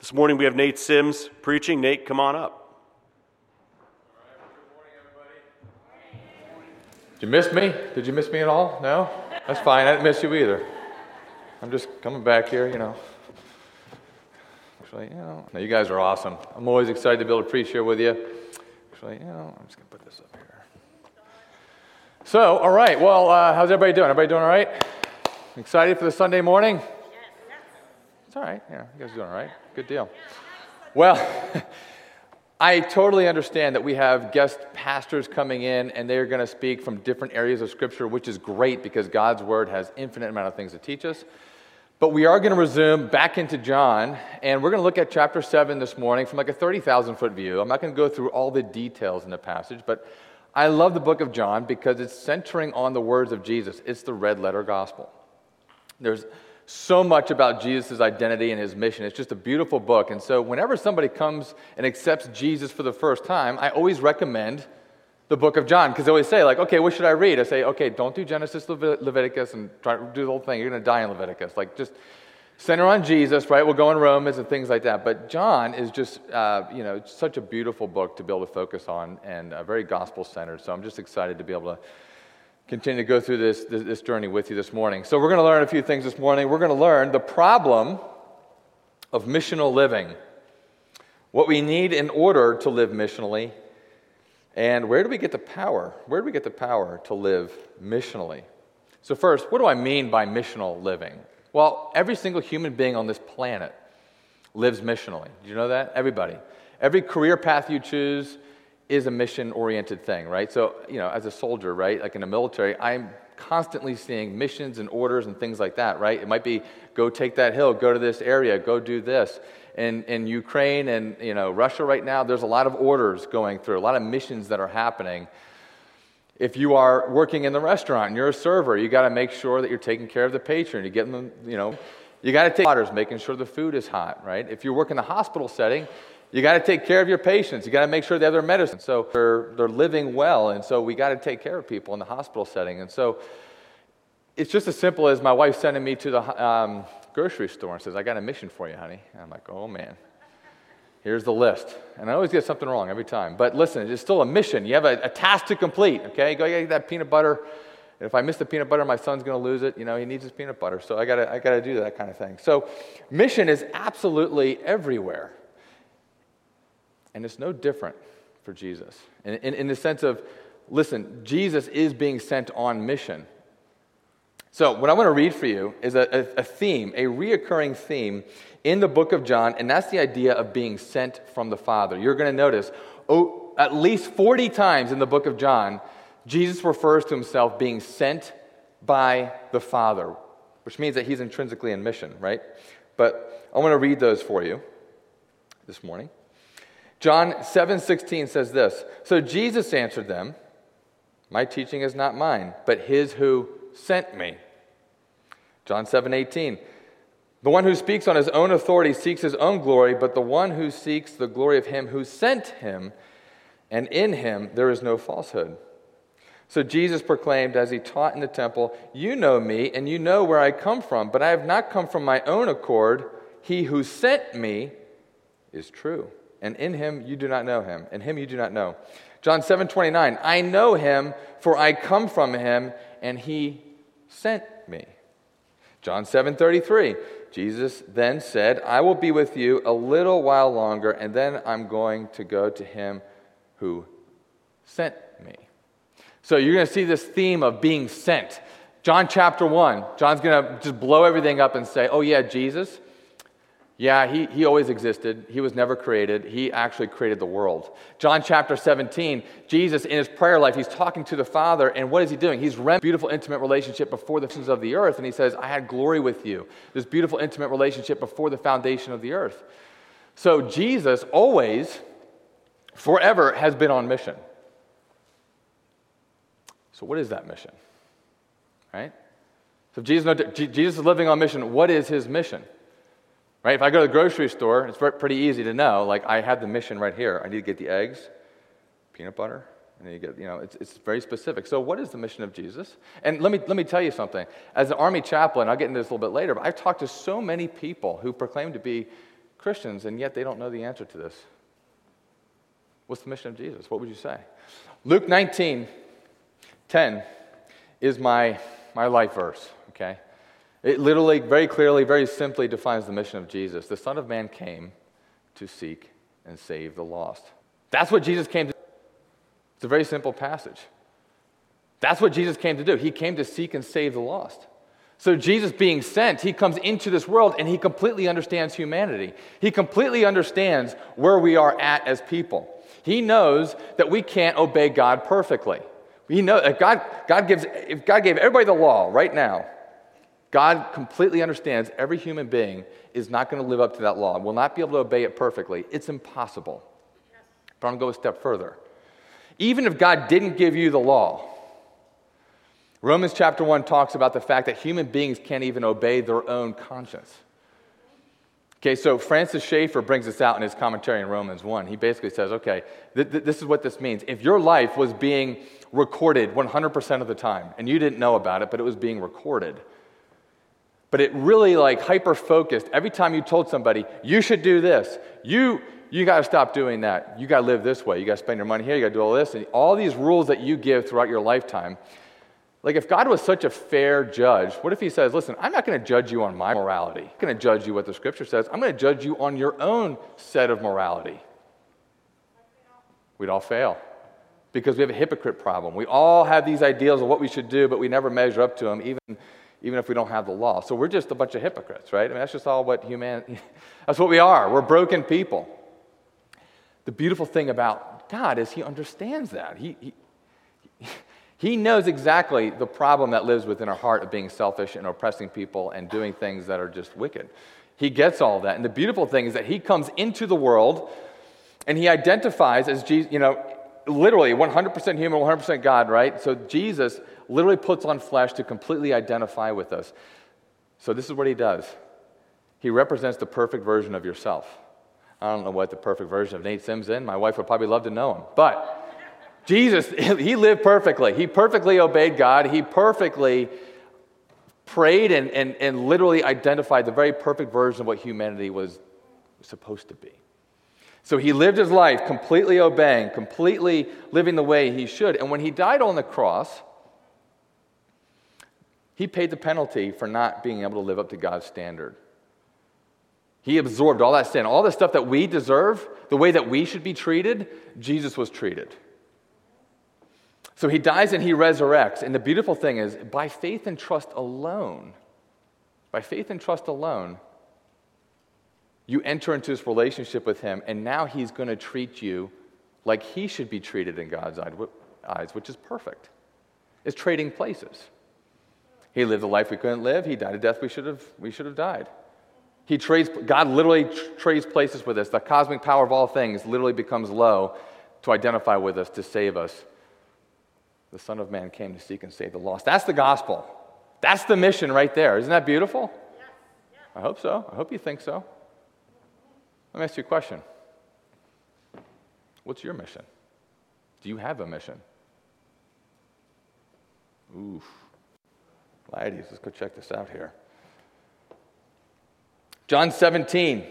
This morning we have Nate Sims preaching. Nate, come on up. Did you miss me? Did you miss me at all? No? That's fine. I didn't miss you either. I'm just coming back here, you know. Actually, you know, no, you guys are awesome. I'm always excited to be able to preach here with you. Actually, you know, I'm just going to put this up here. So, all right. Well, uh, how's everybody doing? Everybody doing all right? Excited for the Sunday morning? It's all right. Yeah, you guys are doing all right. Good deal. Well, I totally understand that we have guest pastors coming in and they're going to speak from different areas of Scripture, which is great because God's Word has infinite amount of things to teach us. But we are going to resume back into John, and we're going to look at chapter 7 this morning from like a 30,000 foot view. I'm not going to go through all the details in the passage, but I love the book of John because it's centering on the words of Jesus. It's the red letter gospel. There's so much about Jesus' identity and his mission. It's just a beautiful book. And so, whenever somebody comes and accepts Jesus for the first time, I always recommend the book of John because they always say, like, okay, what should I read? I say, okay, don't do Genesis, Leviticus, and try to do the whole thing. You're going to die in Leviticus. Like, just center on Jesus, right? We'll go in Romans and things like that. But John is just, uh, you know, such a beautiful book to be able to focus on and uh, very gospel centered. So I'm just excited to be able to continue to go through this, this, this journey with you this morning. So, we're going to learn a few things this morning. We're going to learn the problem of missional living, what we need in order to live missionally, and where do we get the power? Where do we get the power to live missionally? So, first, what do I mean by missional living? Well, every single human being on this planet lives missionally. Do you know that? Everybody. Every career path you choose, is a mission oriented thing, right? So, you know, as a soldier, right, like in the military, I'm constantly seeing missions and orders and things like that, right? It might be go take that hill, go to this area, go do this. In, in Ukraine and you know Russia right now, there's a lot of orders going through, a lot of missions that are happening. If you are working in the restaurant and you're a server, you got to make sure that you're taking care of the patron. You get them, you know, you got to take waters, making sure the food is hot, right? If you work in the hospital setting, you got to take care of your patients. You got to make sure they have their medicine. So they're, they're living well. And so we got to take care of people in the hospital setting. And so it's just as simple as my wife sending me to the um, grocery store and says, I got a mission for you, honey. And I'm like, oh, man. Here's the list. And I always get something wrong every time. But listen, it's still a mission. You have a, a task to complete, okay? Go get that peanut butter. And if I miss the peanut butter, my son's going to lose it. You know, he needs his peanut butter. So I got I to do that kind of thing. So mission is absolutely everywhere. And it's no different for Jesus. In, in, in, the sense of, listen, Jesus is being sent on mission. So, what I want to read for you is a, a, theme, a reoccurring theme in the book of John, and that's the idea of being sent from the Father. You're going to notice oh, at least 40 times in the book of John, Jesus refers to himself being sent by the Father, which means that he's intrinsically in mission, right? But I want to read those for you this morning. John 7:16 says this. So Jesus answered them, "My teaching is not mine, but his who sent me." John 7:18 The one who speaks on his own authority seeks his own glory, but the one who seeks the glory of him who sent him, and in him there is no falsehood. So Jesus proclaimed as he taught in the temple, You know me, and you know where I come from, but I have not come from my own accord. He who sent me is true and in him you do not know him, and him you do not know. John 7 29, I know him, for I come from him, and he sent me. John 7 33, Jesus then said, I will be with you a little while longer, and then I'm going to go to him who sent me. So you're going to see this theme of being sent. John chapter 1, John's going to just blow everything up and say, Oh, yeah, Jesus yeah, he, he always existed. He was never created. He actually created the world. John chapter 17, Jesus in his prayer life, he's talking to the Father, and what is he doing? He's rent beautiful, intimate relationship before the sins of the earth, and he says, I had glory with you. This beautiful, intimate relationship before the foundation of the earth. So Jesus always, forever, has been on mission. So, what is that mission? Right? So, Jesus, Jesus is living on mission. What is his mission? Right? If I go to the grocery store, it's pretty easy to know. Like, I have the mission right here. I need to get the eggs, peanut butter, and you get, you know, it's, it's very specific. So, what is the mission of Jesus? And let me, let me tell you something. As an army chaplain, I'll get into this a little bit later, but I've talked to so many people who proclaim to be Christians, and yet they don't know the answer to this. What's the mission of Jesus? What would you say? Luke 19, 10 is my, my life verse, okay? It literally, very clearly, very simply defines the mission of Jesus. The Son of Man came to seek and save the lost. That's what Jesus came to do. It's a very simple passage. That's what Jesus came to do. He came to seek and save the lost. So, Jesus being sent, he comes into this world and he completely understands humanity. He completely understands where we are at as people. He knows that we can't obey God perfectly. He know if God, God gives, if God gave everybody the law right now, God completely understands every human being is not going to live up to that law, and will not be able to obey it perfectly. It's impossible. But I'm going to go a step further. Even if God didn't give you the law, Romans chapter 1 talks about the fact that human beings can't even obey their own conscience. Okay, so Francis Schaeffer brings this out in his commentary in Romans 1. He basically says, okay, th- th- this is what this means. If your life was being recorded 100% of the time, and you didn't know about it, but it was being recorded, but it really like hyper focused every time you told somebody, you should do this, you, you got to stop doing that, you got to live this way, you got to spend your money here, you got to do all this, and all these rules that you give throughout your lifetime, like, if God was such a fair judge, what if He says, Listen, I'm not going to judge you on my morality. I'm going to judge you what the Scripture says. I'm going to judge you on your own set of morality. We'd all fail because we have a hypocrite problem. We all have these ideals of what we should do, but we never measure up to them, even, even if we don't have the law. So we're just a bunch of hypocrites, right? I mean, that's just all what humanity, that's what we are. We're broken people. The beautiful thing about God is He understands that. He, he, he knows exactly the problem that lives within our heart of being selfish and oppressing people and doing things that are just wicked. He gets all that. And the beautiful thing is that he comes into the world and he identifies as Jesus, you know, literally 100% human, 100% God, right? So Jesus literally puts on flesh to completely identify with us. So this is what he does he represents the perfect version of yourself. I don't know what the perfect version of Nate Sims is. My wife would probably love to know him. But Jesus, he lived perfectly. He perfectly obeyed God. He perfectly prayed and, and, and literally identified the very perfect version of what humanity was supposed to be. So he lived his life completely obeying, completely living the way he should. And when he died on the cross, he paid the penalty for not being able to live up to God's standard. He absorbed all that sin, all the stuff that we deserve, the way that we should be treated, Jesus was treated. So he dies and he resurrects. And the beautiful thing is, by faith and trust alone, by faith and trust alone, you enter into this relationship with him, and now he's going to treat you like he should be treated in God's eyes, which is perfect. It's trading places. He lived a life we couldn't live. He died a death we should have, we should have died. He trades, God literally trades places with us. The cosmic power of all things literally becomes low to identify with us, to save us the Son of Man came to seek and save the lost. That's the gospel. That's the mission right there. Isn't that beautiful? I hope so. I hope you think so. Let me ask you a question What's your mission? Do you have a mission? Oof. Ladies, let's go check this out here. John 17,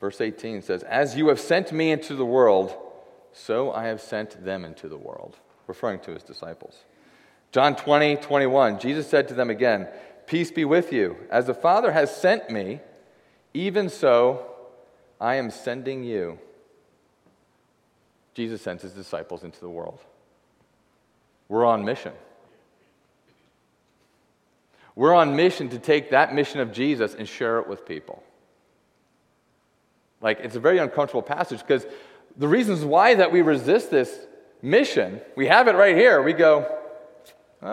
verse 18 says, As you have sent me into the world, so I have sent them into the world referring to his disciples. John 20, 21, Jesus said to them again, Peace be with you. As the Father has sent me, even so I am sending you. Jesus sends his disciples into the world. We're on mission. We're on mission to take that mission of Jesus and share it with people. Like, it's a very uncomfortable passage because the reasons why that we resist this mission, we have it right here. We go,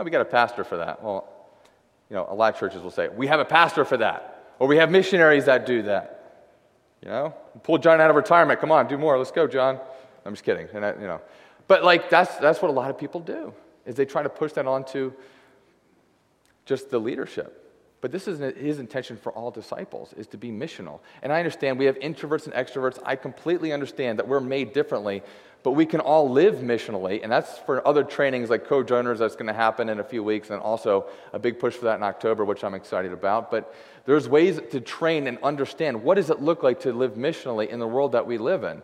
we got a pastor for that. Well, you know, a lot of churches will say, we have a pastor for that. Or we have missionaries that do that. You know, pull John out of retirement. Come on, do more. Let's go, John. I'm just kidding. And I, you know, but like that's that's what a lot of people do is they try to push that onto just the leadership. But this is his intention for all disciples is to be missional. And I understand we have introverts and extroverts. I completely understand that we're made differently, but we can all live missionally. And that's for other trainings like co-joiners that's going to happen in a few weeks and also a big push for that in October, which I'm excited about. But there's ways to train and understand what does it look like to live missionally in the world that we live in.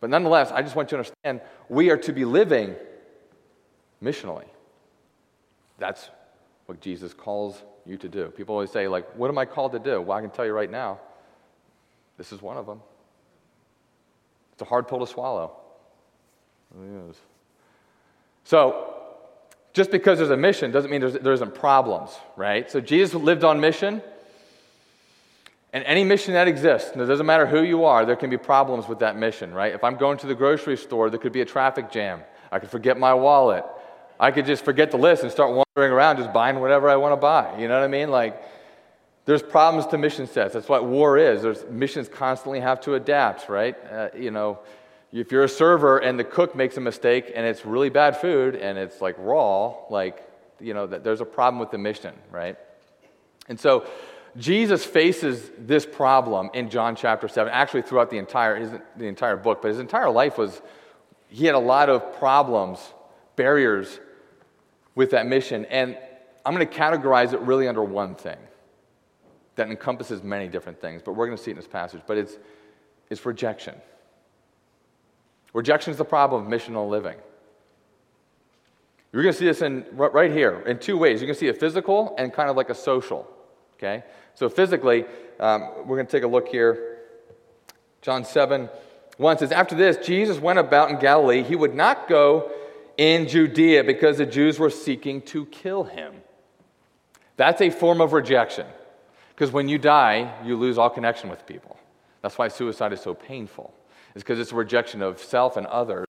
But nonetheless, I just want you to understand we are to be living missionally. That's what Jesus calls you to do. People always say, like, what am I called to do? Well, I can tell you right now, this is one of them. It's a hard pill to swallow. It is. So, just because there's a mission doesn't mean there isn't problems, right? So, Jesus lived on mission. And any mission that exists, it doesn't matter who you are, there can be problems with that mission, right? If I'm going to the grocery store, there could be a traffic jam. I could forget my wallet. I could just forget the list and start wandering around just buying whatever I want to buy. You know what I mean? Like, there's problems to mission sets. That's what war is. There's missions constantly have to adapt, right? Uh, you know, if you're a server and the cook makes a mistake and it's really bad food and it's like raw, like, you know, there's a problem with the mission, right? And so Jesus faces this problem in John chapter 7, actually throughout the entire, his, the entire book, but his entire life was, he had a lot of problems, barriers with that mission. And I'm going to categorize it really under one thing that encompasses many different things, but we're going to see it in this passage. But it's, it's rejection. Rejection is the problem of missional living. You're going to see this in, right here in two ways. You're going to see a physical and kind of like a social. Okay? So, physically, um, we're going to take a look here. John 7 1 says, After this, Jesus went about in Galilee. He would not go in Judea because the Jews were seeking to kill him. That's a form of rejection. Because when you die, you lose all connection with people. That's why suicide is so painful. It's because it's a rejection of self and others.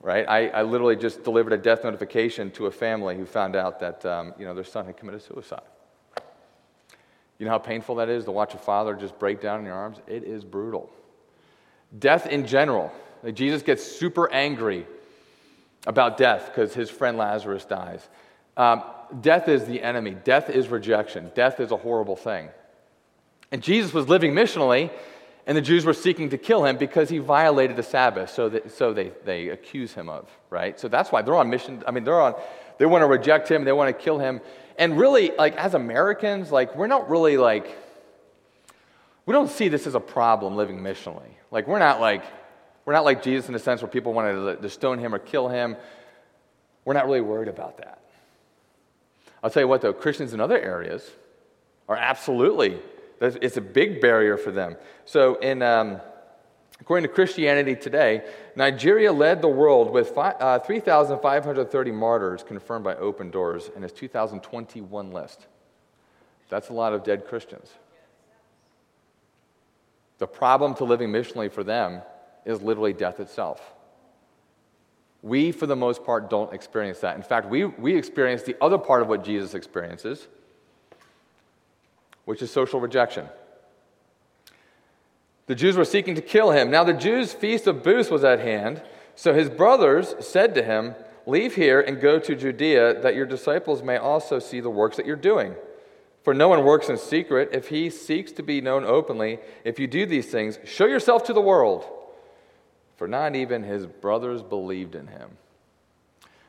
Right? I, I literally just delivered a death notification to a family who found out that um, you know, their son had committed suicide. You know how painful that is to watch a father just break down in your arms? It is brutal. Death in general. Jesus gets super angry about death because his friend Lazarus dies. Um, death is the enemy, death is rejection, death is a horrible thing. And Jesus was living missionally, and the Jews were seeking to kill him because he violated the Sabbath, so, that, so they, they accuse him of, right? So that's why they're on mission. I mean, they're on, they want to reject him, they want to kill him. And really, like, as Americans, like, we're not really like, we don't see this as a problem living missionally. Like, we're not like, we're not like Jesus in the sense where people wanted to stone him or kill him. We're not really worried about that. I'll tell you what, though, Christians in other areas are absolutely, it's a big barrier for them. So, in, um, according to Christianity Today, Nigeria led the world with uh, 3,530 martyrs confirmed by Open Doors in its 2021 list. That's a lot of dead Christians. The problem to living missionally for them is literally death itself. We, for the most part, don't experience that. In fact, we, we experience the other part of what Jesus experiences, which is social rejection. The Jews were seeking to kill him. Now, the Jews' feast of booths was at hand, so his brothers said to him, Leave here and go to Judea, that your disciples may also see the works that you're doing. For no one works in secret if he seeks to be known openly. If you do these things, show yourself to the world for not even his brothers believed in him.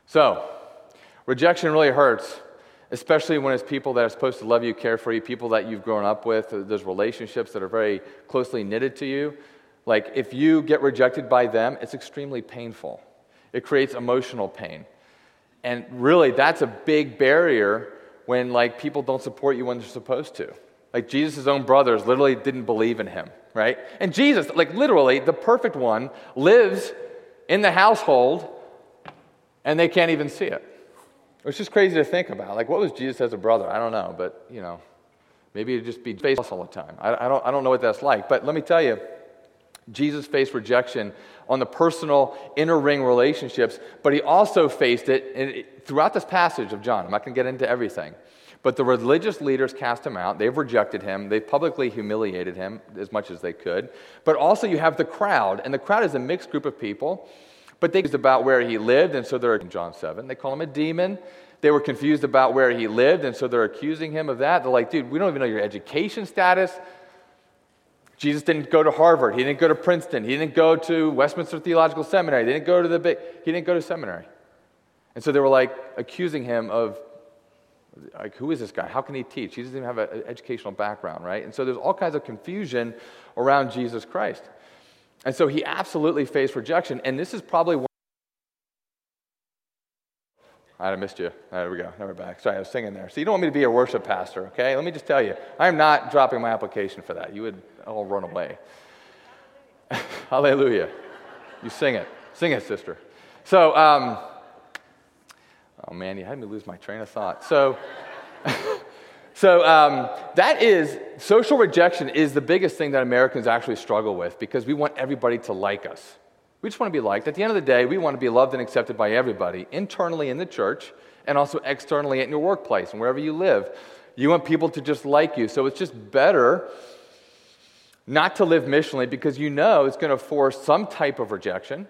So, rejection really hurts, especially when it's people that are supposed to love you, care for you, people that you've grown up with. There's relationships that are very closely knitted to you. Like, if you get rejected by them, it's extremely painful. It creates emotional pain. And really, that's a big barrier when, like, people don't support you when they're supposed to. Like, Jesus' own brothers literally didn't believe in him right? And Jesus, like literally, the perfect one, lives in the household and they can't even see it. It's just crazy to think about. Like, what was Jesus as a brother? I don't know, but you know, maybe it'd just be face all the time. I, I, don't, I don't know what that's like. But let me tell you, Jesus faced rejection on the personal inner ring relationships, but he also faced it throughout this passage of John. I'm not going to get into everything. But the religious leaders cast him out. They've rejected him. They've publicly humiliated him as much as they could. But also, you have the crowd, and the crowd is a mixed group of people. But they about where he lived, and so they're in John 7. They call him a demon. They were confused about where he lived, and so they're accusing him of that. They're like, dude, we don't even know your education status. Jesus didn't go to Harvard. He didn't go to Princeton. He didn't go to Westminster Theological Seminary. He didn't go to the big, he didn't go to seminary. And so they were like accusing him of, like, who is this guy? How can he teach? He doesn't even have an educational background, right? And so there's all kinds of confusion around Jesus Christ. And so he absolutely faced rejection. And this is probably one. I missed you. Right, there we go. Now we're back. Sorry, I was singing there. So you don't want me to be a worship pastor, okay? Let me just tell you, I am not dropping my application for that. You would all run away. Hallelujah. You sing it. Sing it, sister. So, um, oh man, you had me lose my train of thought. So, so um, that is social rejection is the biggest thing that Americans actually struggle with because we want everybody to like us. We just want to be liked. At the end of the day, we want to be loved and accepted by everybody, internally in the church and also externally in your workplace and wherever you live. You want people to just like you. So it's just better not to live missionally because you know it's going to force some type of rejection.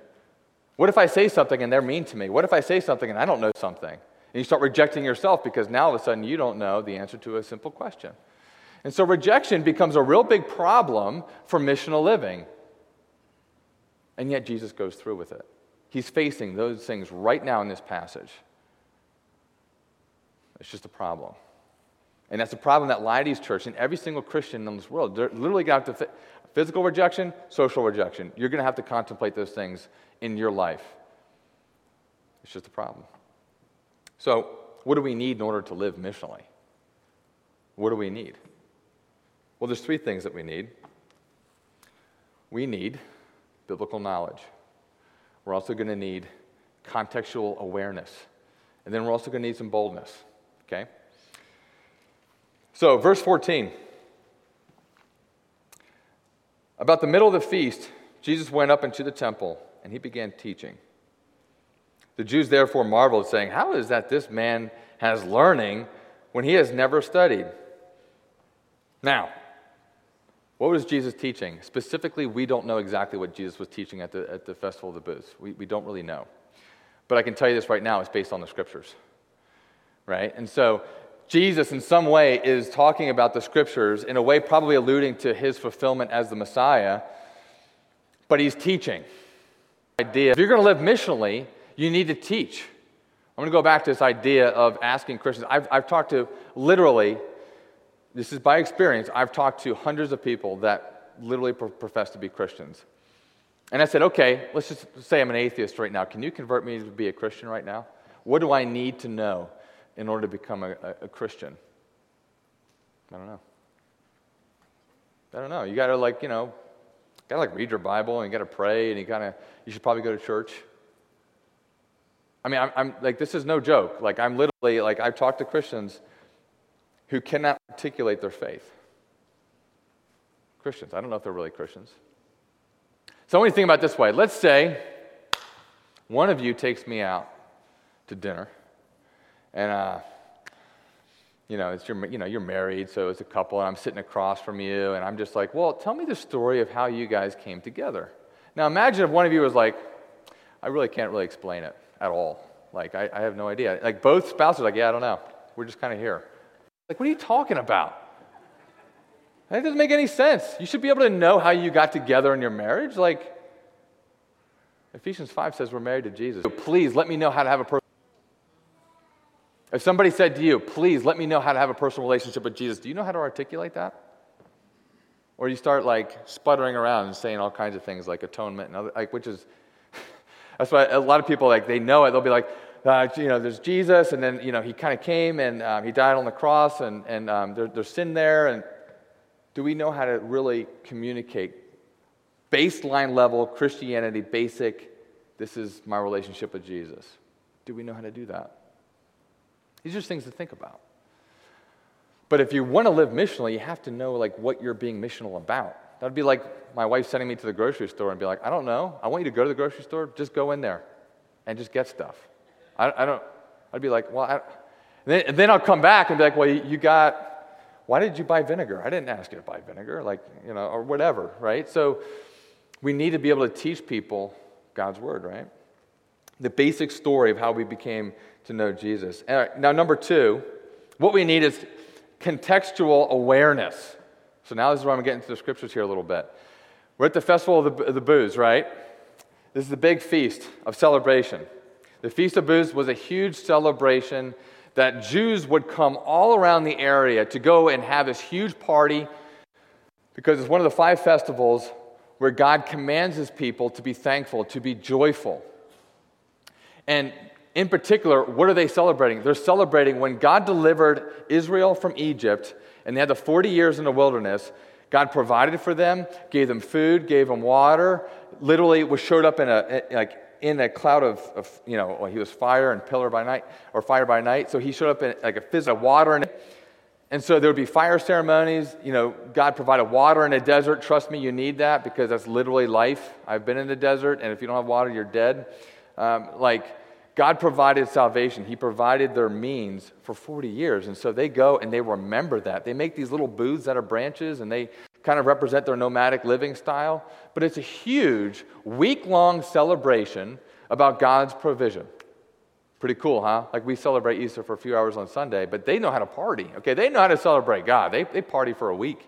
What if I say something and they're mean to me? What if I say something and I don't know something? And you start rejecting yourself because now all of a sudden you don't know the answer to a simple question. And so rejection becomes a real big problem for missional living. And yet Jesus goes through with it. He's facing those things right now in this passage. It's just a problem. And that's a problem that Leidy's church and every single Christian in this world, they're literally going to have to, physical rejection, social rejection. You're going to have to contemplate those things in your life. It's just a problem. So, what do we need in order to live missionally? What do we need? Well, there's three things that we need. We need biblical knowledge. We're also going to need contextual awareness. And then we're also going to need some boldness. Okay? So, verse 14. About the middle of the feast, Jesus went up into the temple and he began teaching. The Jews therefore marveled, saying, How is that this man has learning when he has never studied? Now, what was Jesus teaching? Specifically, we don't know exactly what Jesus was teaching at the, at the Festival of the Booths. We, we don't really know. But I can tell you this right now, it's based on the scriptures. Right? And so, Jesus, in some way, is talking about the scriptures in a way probably alluding to his fulfillment as the Messiah, but he's teaching. Idea. If you're going to live missionally, you need to teach. I'm going to go back to this idea of asking Christians. I've, I've talked to literally this is by experience. I've talked to hundreds of people that literally profess to be Christians. And I said, okay, let's just say I'm an atheist right now. Can you convert me to be a Christian right now? What do I need to know in order to become a, a, a Christian? I don't know. I don't know. You got to like, you know, got to like read your Bible and you got to pray and you got to, you should probably go to church. I mean, I'm, I'm like, this is no joke. Like, I'm literally, like, I've talked to Christians who cannot articulate their faith. Christians. I don't know if they're really Christians. So I want you to think about this way. Let's say one of you takes me out to dinner, and uh, you know, it's your, you know, you're married, so it's a couple, and I'm sitting across from you, and I'm just like, well, tell me the story of how you guys came together. Now imagine if one of you was like, I really can't really explain it at all. Like, I, I have no idea. Like, both spouses are like, yeah, I don't know. We're just kind of here. Like, what are you talking about? That doesn't make any sense. You should be able to know how you got together in your marriage. Like, Ephesians 5 says we're married to Jesus. So please let me know how to have a personal If somebody said to you, please let me know how to have a personal relationship with Jesus, do you know how to articulate that? Or you start like sputtering around and saying all kinds of things like atonement and other, like, which is, that's why a lot of people like, they know it. They'll be like, uh, you know, there's Jesus, and then, you know, he kind of came and um, he died on the cross, and, and um, there, there's sin there. And do we know how to really communicate baseline level Christianity, basic, this is my relationship with Jesus? Do we know how to do that? These are just things to think about. But if you want to live missionally, you have to know like what you're being missional about. That'd be like my wife sending me to the grocery store and be like, I don't know. I want you to go to the grocery store. Just go in there and just get stuff. I, I don't, I'd be like, well, I, then, then I'll come back and be like, well, you got, why did you buy vinegar? I didn't ask you to buy vinegar, like, you know, or whatever, right? So we need to be able to teach people God's word, right? the basic story of how we became to know Jesus. All right, now, number two, what we need is contextual awareness. So now this is where I'm getting to the scriptures here a little bit. We're at the festival of the, of the booths, right? This is the big feast of celebration. The Feast of Booths was a huge celebration that Jews would come all around the area to go and have this huge party because it's one of the five festivals where God commands his people to be thankful, to be joyful. And in particular, what are they celebrating? They're celebrating when God delivered Israel from Egypt and they had the 40 years in the wilderness. God provided for them, gave them food, gave them water, literally was showed up in a, like in a cloud of, of, you know, well, he was fire and pillar by night, or fire by night. So he showed up in like a fizz of water. And, and so there would be fire ceremonies. You know, God provided water in a desert. Trust me, you need that because that's literally life. I've been in the desert, and if you don't have water, you're dead. Um, like, God provided salvation. He provided their means for 40 years. And so they go and they remember that. They make these little booths out of branches and they kind of represent their nomadic living style. But it's a huge, week long celebration about God's provision. Pretty cool, huh? Like we celebrate Easter for a few hours on Sunday, but they know how to party, okay? They know how to celebrate God. They, they party for a week.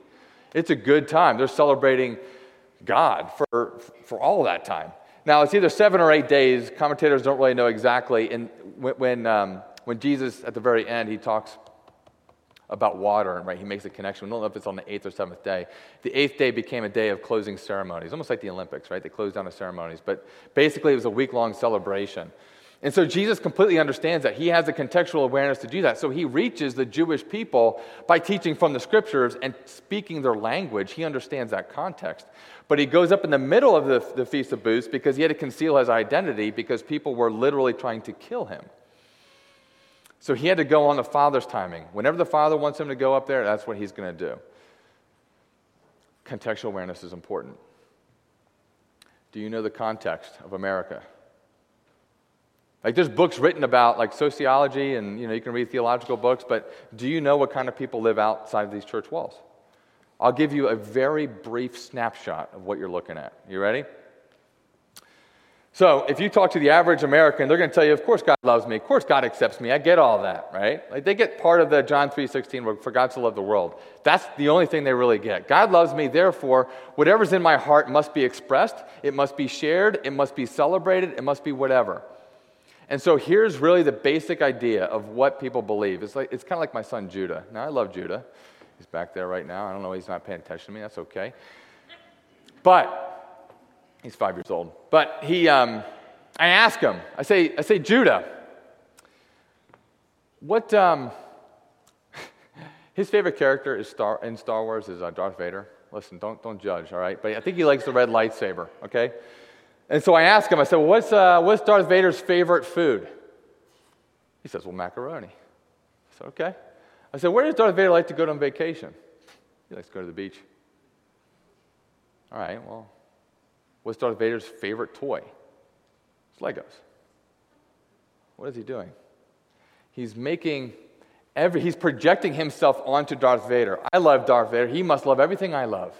It's a good time. They're celebrating God for, for all that time. Now, it's either seven or eight days. Commentators don't really know exactly. And when, when, um, when Jesus, at the very end, he talks about water, and right, he makes a connection. We don't know if it's on the eighth or seventh day. The eighth day became a day of closing ceremonies, almost like the Olympics, right? They closed down the ceremonies. But basically, it was a week long celebration. And so Jesus completely understands that. He has a contextual awareness to do that. So he reaches the Jewish people by teaching from the scriptures and speaking their language. He understands that context. But he goes up in the middle of the, the Feast of Booths because he had to conceal his identity because people were literally trying to kill him. So he had to go on the Father's timing. Whenever the Father wants him to go up there, that's what he's going to do. Contextual awareness is important. Do you know the context of America? Like there's books written about like sociology and you know you can read theological books, but do you know what kind of people live outside of these church walls? I'll give you a very brief snapshot of what you're looking at. You ready? So, if you talk to the average American, they're going to tell you, of course God loves me. Of course God accepts me. I get all that, right? Like they get part of the John 3:16 where for God to love the world. That's the only thing they really get. God loves me, therefore, whatever's in my heart must be expressed, it must be shared, it must be celebrated, it must be whatever. And so here's really the basic idea of what people believe. It's like it's kind of like my son Judah. Now I love Judah. He's back there right now. I don't know he's not paying attention to me. That's okay. But He's five years old. But he, um, I ask him, I say, I say, Judah, what, um, his favorite character is Star, in Star Wars is uh, Darth Vader. Listen, don't, don't judge, all right? But I think he likes the red lightsaber, okay? And so I ask him, I said, well, what's, uh, what's Darth Vader's favorite food? He says, well, macaroni. I said, okay. I said, where does Darth Vader like to go on vacation? He likes to go to the beach. All right, well, What's Darth Vader's favorite toy? It's Legos. What is he doing? He's making every, he's projecting himself onto Darth Vader. I love Darth Vader. He must love everything I love.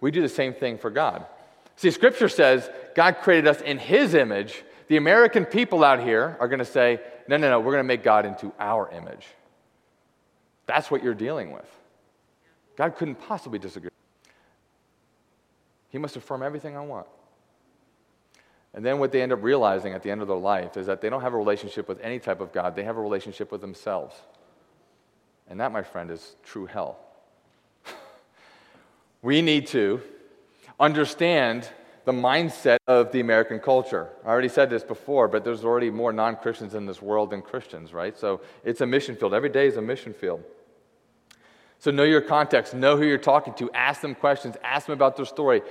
We do the same thing for God. See, Scripture says God created us in His image. The American people out here are going to say, no, no, no, we're going to make God into our image. That's what you're dealing with. God couldn't possibly disagree. He must affirm everything I want. And then what they end up realizing at the end of their life is that they don't have a relationship with any type of God, they have a relationship with themselves. And that, my friend, is true hell. we need to understand the mindset of the American culture. I already said this before, but there's already more non Christians in this world than Christians, right? So it's a mission field. Every day is a mission field. So know your context, know who you're talking to, ask them questions, ask them about their story.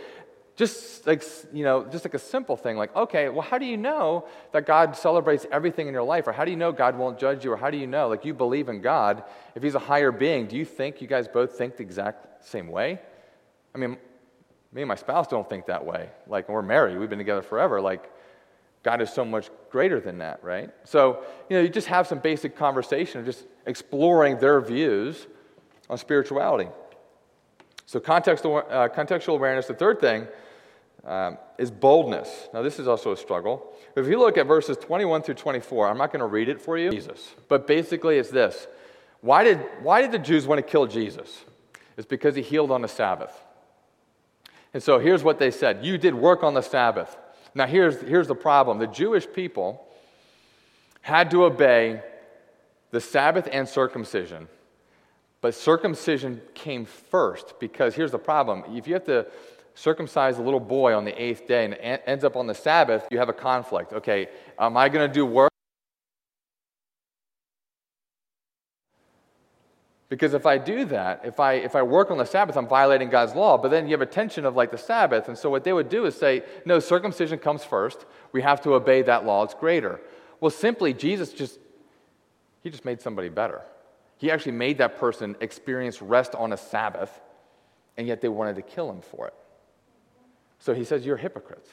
Just like, you know, just like a simple thing like, okay, well, how do you know that God celebrates everything in your life? Or how do you know God won't judge you? Or how do you know, like, you believe in God, if He's a higher being, do you think you guys both think the exact same way? I mean, me and my spouse don't think that way. Like, we're married, we've been together forever. Like, God is so much greater than that, right? So, you know, you just have some basic conversation of just exploring their views on spirituality. So, context, uh, contextual awareness. The third thing um, is boldness. Now, this is also a struggle. If you look at verses 21 through 24, I'm not going to read it for you. Jesus. But basically, it's this why did, why did the Jews want to kill Jesus? It's because he healed on the Sabbath. And so here's what they said You did work on the Sabbath. Now, here's, here's the problem the Jewish people had to obey the Sabbath and circumcision. But circumcision came first because here's the problem. If you have to circumcise a little boy on the eighth day and it ends up on the Sabbath, you have a conflict. Okay, am I going to do work? Because if I do that, if I, if I work on the Sabbath, I'm violating God's law. But then you have a tension of like the Sabbath. And so what they would do is say, no, circumcision comes first. We have to obey that law. It's greater. Well, simply, Jesus just, he just made somebody better. He actually made that person experience rest on a Sabbath, and yet they wanted to kill him for it. So he says, You're hypocrites.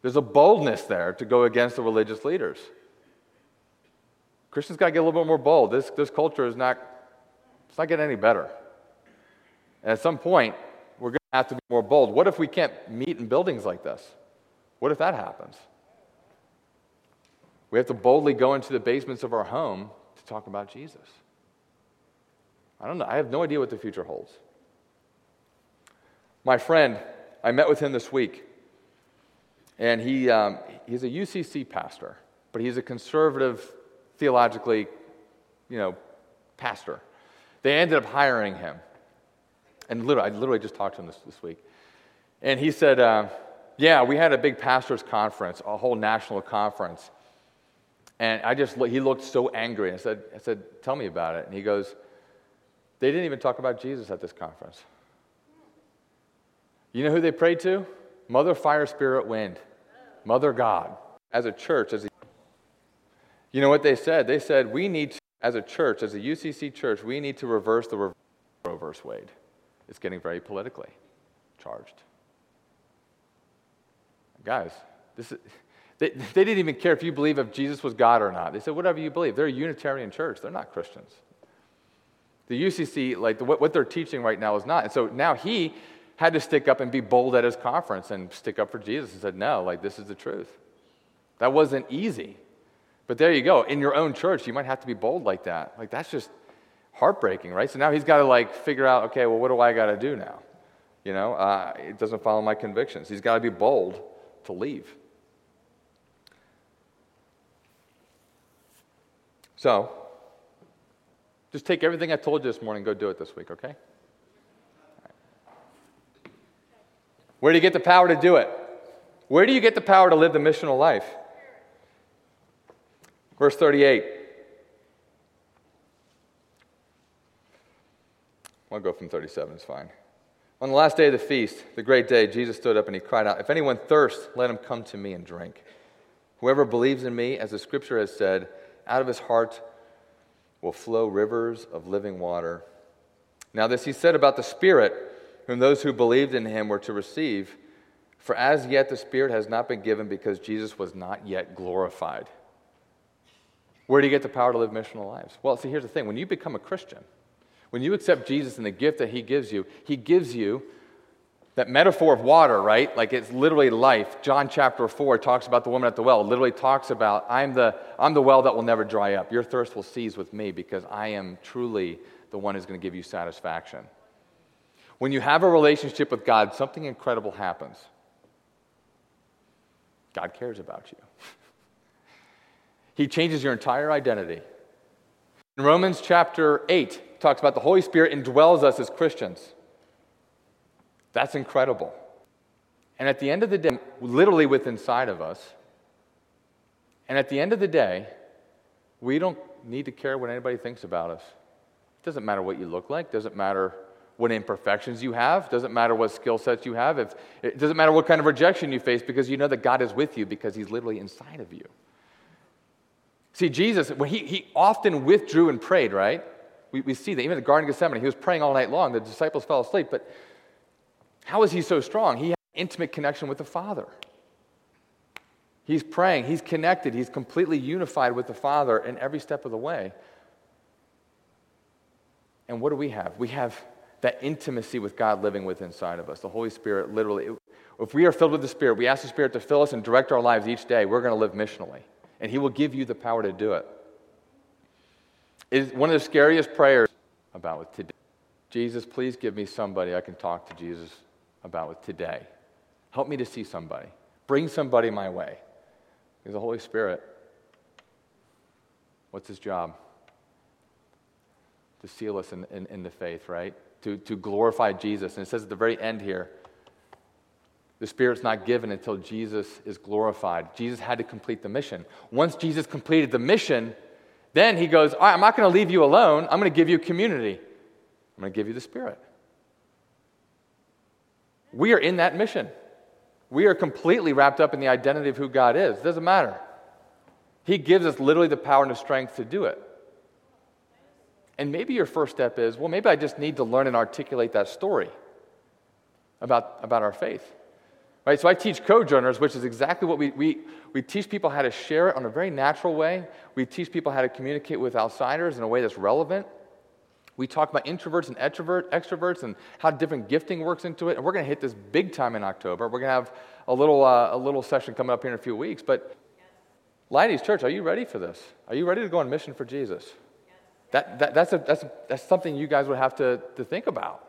There's a boldness there to go against the religious leaders. Christians got to get a little bit more bold. This, this culture is not, it's not getting any better. And at some point, we're going to have to be more bold. What if we can't meet in buildings like this? What if that happens? We have to boldly go into the basements of our home to talk about Jesus. I don't know. I have no idea what the future holds. My friend I met with him this week, and he, um, he's a UCC pastor, but he's a conservative, theologically, you know, pastor. They ended up hiring him. And literally, I literally just talked to him this, this week. And he said, uh, Yeah, we had a big pastor's conference, a whole national conference. And I just, he looked so angry. I said, I said, Tell me about it. And he goes, They didn't even talk about Jesus at this conference. You know who they prayed to? Mother, fire, spirit, wind. Mother God. As a church, as a, you know what they said? They said, we need to, as a church, as a UCC church, we need to reverse the Roe v. Wade. It's getting very politically charged. Guys, this is, they, they didn't even care if you believe if Jesus was God or not. They said, whatever you believe. They're a Unitarian church, they're not Christians. The UCC, like what, what they're teaching right now is not. And so now he had to stick up and be bold at his conference and stick up for Jesus and said, No, like this is the truth. That wasn't easy. But there you go. In your own church, you might have to be bold like that. Like that's just heartbreaking, right? So now he's got to like figure out, okay, well, what do I got to do now? You know, uh, it doesn't follow my convictions. He's got to be bold to leave. So, just take everything I told you this morning, go do it this week, okay? Where do you get the power to do it? Where do you get the power to live the missional life? Verse 38. I'll go from 37, it's fine. On the last day of the feast, the great day, Jesus stood up and he cried out, If anyone thirsts, let him come to me and drink. Whoever believes in me, as the scripture has said, out of his heart will flow rivers of living water. Now, this he said about the Spirit whom those who believed in him were to receive. For as yet the Spirit has not been given because Jesus was not yet glorified. Where do you get the power to live missional lives? Well, see, here's the thing when you become a Christian, when you accept Jesus and the gift that he gives you, he gives you that metaphor of water, right? Like it's literally life. John chapter 4 talks about the woman at the well. Literally talks about, I'm the, I'm the well that will never dry up. Your thirst will cease with me because I am truly the one who's going to give you satisfaction. When you have a relationship with God, something incredible happens. God cares about you. he changes your entire identity. In Romans chapter 8, talks about the Holy Spirit indwells us as Christians. That's incredible. And at the end of the day, literally within inside of us, and at the end of the day, we don't need to care what anybody thinks about us. It doesn't matter what you look like, doesn't matter what imperfections you have, doesn't matter what skill sets you have, if, it doesn't matter what kind of rejection you face because you know that God is with you because He's literally inside of you. See, Jesus, when he, he often withdrew and prayed, right? We, we see that even in the Garden of Gethsemane, he was praying all night long. The disciples fell asleep. But how is he so strong? He has intimate connection with the Father. He's praying, he's connected, he's completely unified with the Father in every step of the way. And what do we have? We have that intimacy with God living within inside of us. The Holy Spirit literally, If we are filled with the Spirit, we ask the Spirit to fill us and direct our lives each day, we're going to live missionally. And He will give you the power to do it. it. Is one of the scariest prayers about with today. Jesus, please give me somebody I can talk to Jesus about with today. Help me to see somebody. Bring somebody my way. Because the Holy Spirit, what's his job? To seal us in, in, in the faith, right? To, to glorify Jesus. And it says at the very end here, the Spirit's not given until Jesus is glorified. Jesus had to complete the mission. Once Jesus completed the mission, then he goes, All right, I'm not going to leave you alone. I'm going to give you community. I'm going to give you the Spirit. We are in that mission. We are completely wrapped up in the identity of who God is. It doesn't matter. He gives us literally the power and the strength to do it. And maybe your first step is well, maybe I just need to learn and articulate that story about, about our faith. Right? So I teach co-journers, which is exactly what we, we, we teach people how to share it on a very natural way. We teach people how to communicate with outsiders in a way that's relevant. We talk about introverts and extrovert, extroverts and how different gifting works into it. And we're going to hit this big time in October. We're going to have a little, uh, a little session coming up here in a few weeks. But Ladies Church, are you ready for this? Are you ready to go on mission for Jesus? That, that, that's, a, that's, a, that's something you guys would have to, to think about.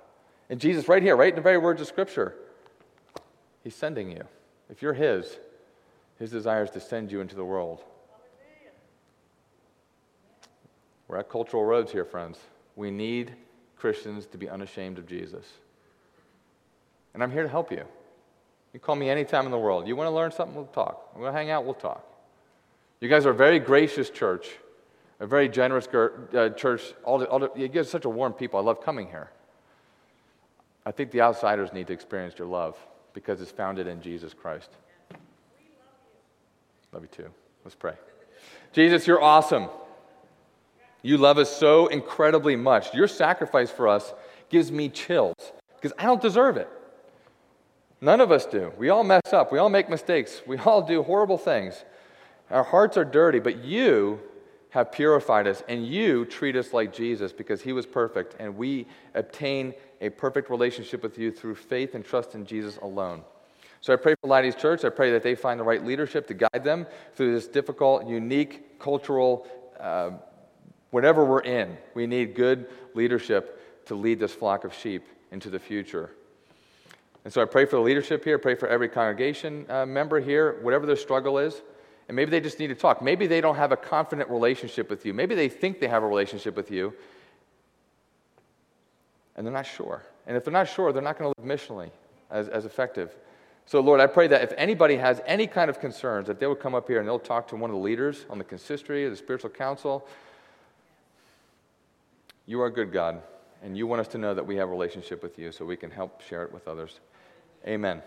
And Jesus, right here, right in the very words of Scripture, He's sending you. If you're His, His desire is to send you into the world. We're at cultural roads here, friends. We need Christians to be unashamed of Jesus. And I'm here to help you. You call me anytime in the world. You want to learn something? We'll talk. We want to hang out? We'll talk. You guys are a very gracious church, a very generous uh, church. All the, all the, you guys are such a warm people. I love coming here. I think the outsiders need to experience your love because it's founded in Jesus Christ. Love you too. Let's pray. Jesus, you're awesome. You love us so incredibly much. Your sacrifice for us gives me chills because I don't deserve it. None of us do. We all mess up. We all make mistakes. We all do horrible things. Our hearts are dirty, but you have purified us and you treat us like Jesus because he was perfect and we obtain a perfect relationship with you through faith and trust in Jesus alone. So I pray for Laddie's Church. I pray that they find the right leadership to guide them through this difficult, unique cultural uh, whatever we're in, we need good leadership to lead this flock of sheep into the future. And so I pray for the leadership here, pray for every congregation uh, member here, whatever their struggle is. And maybe they just need to talk. Maybe they don't have a confident relationship with you. Maybe they think they have a relationship with you, and they're not sure. And if they're not sure, they're not going to live missionally as, as effective. So, Lord, I pray that if anybody has any kind of concerns, that they will come up here and they'll talk to one of the leaders on the consistory, the spiritual council, you are good, God, and you want us to know that we have a relationship with you so we can help share it with others. Amen.